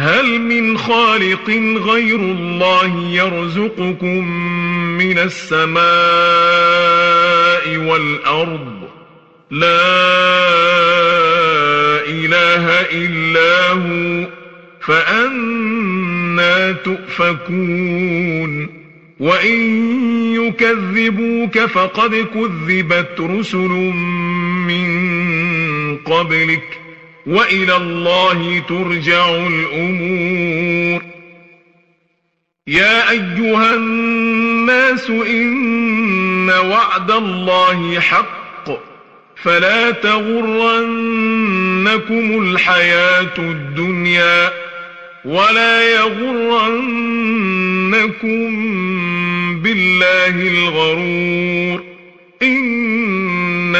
هل من خالق غير الله يرزقكم من السماء والأرض؟ لا إله إلا هو فأنا تؤفكون. وإن يكذبوك فقد كذبت رسل من قبلك. وإلى الله ترجع الأمور. يا أيها الناس إن وعد الله حق فلا تغرنكم الحياة الدنيا ولا يغرنكم بالله الغرور.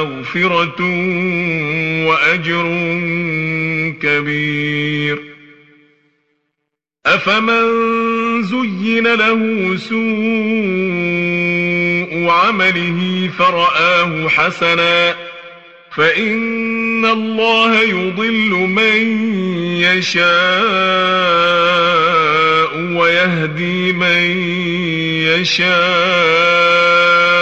مغفرة وأجر كبير. أفمن زين له سوء عمله فرآه حسنا فإن الله يضل من يشاء ويهدي من يشاء.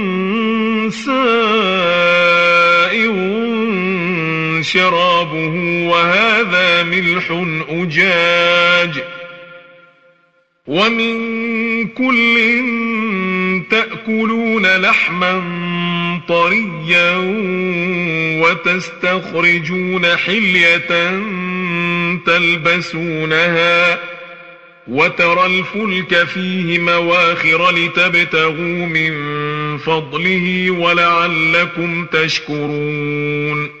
شرابه وهذا ملح أجاج. ومن كل تأكلون لحما طريا وتستخرجون حلية تلبسونها وترى الفلك فيه مواخر لتبتغوا من فضله ولعلكم تشكرون.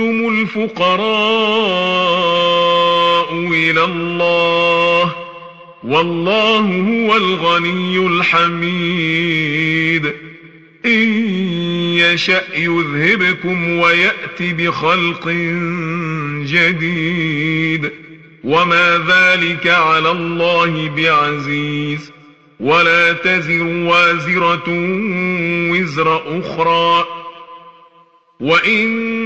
الفقراء إلى الله والله هو الغني الحميد إن يشأ يذهبكم ويأت بخلق جديد وما ذلك على الله بعزيز ولا تزر وازرة وزر أخرى وإن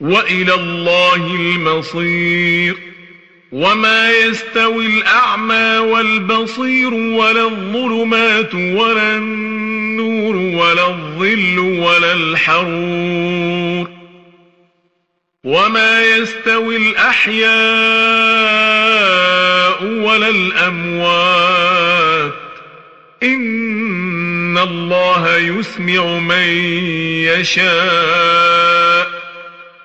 وإلى الله المصير. وما يستوي الأعمى والبصير ولا الظلمات ولا النور ولا الظل ولا الحرور. وما يستوي الأحياء ولا الأموات. إن الله يسمع من يشاء.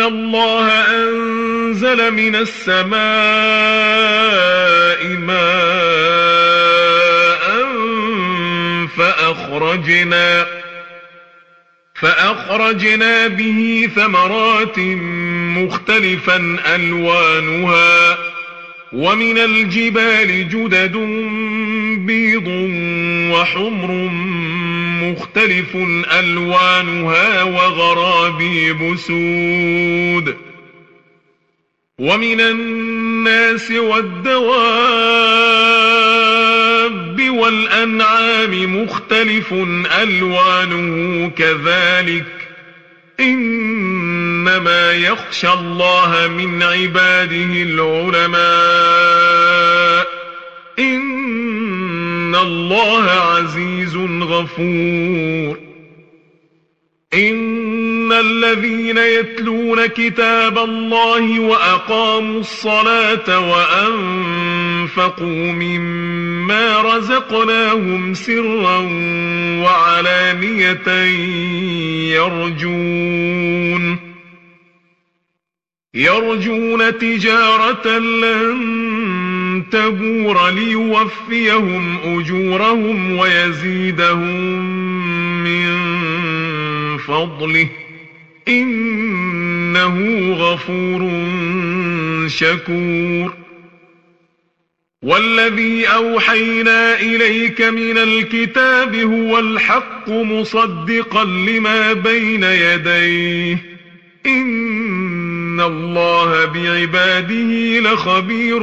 الله أنزل من السماء ماء فأخرجنا فأخرجنا به ثمرات مختلفا ألوانها ومن الجبال جدد بيض وحمر مختلف ألوانها وغرابيب سود ومن الناس والدواب والأنعام مختلف ألوانه كذلك إنما يخشى الله من عباده العلماء إن الله عزيز غفور. إن الذين يتلون كتاب الله وأقاموا الصلاة وأنفقوا مما رزقناهم سرا وعلانية يرجون. يرجون تجارة لن تبور ليوفيهم أجورهم ويزيدهم من فضله. إنه غفور شكور. والذي أوحينا إليك من الكتاب هو الحق مصدقا لما بين يديه. إن الله بعباده لخبير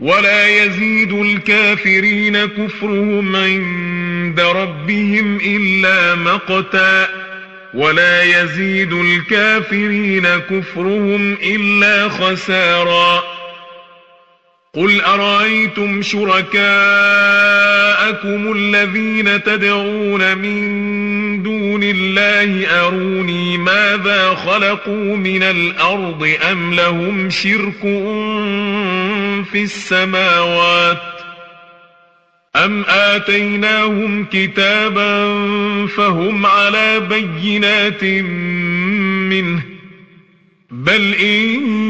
ولا يزيد الكافرين كفرهم عند ربهم إلا مقتا ولا يزيد الكافرين كفرهم إلا خسارا قل أرأيتم شركاءكم الذين تدعون من دون الله أروني ماذا خلقوا من الأرض أم لهم شرك في السماوات أم آتيناهم كتابا فهم على بينات منه بل إن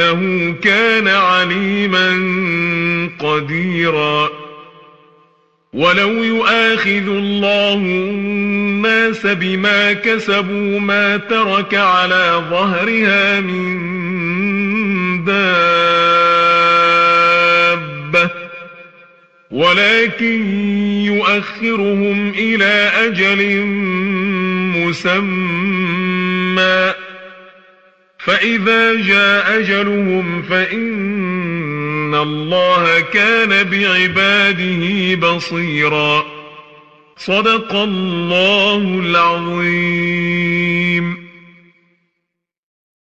إنه كان عليما قديرا. ولو يؤاخذ الله الناس بما كسبوا ما ترك على ظهرها من دابة ولكن يؤخرهم إلى أجل مسمى. فإذا جاء أجلهم فإن الله كان بعباده بصيرا. صدق الله العظيم.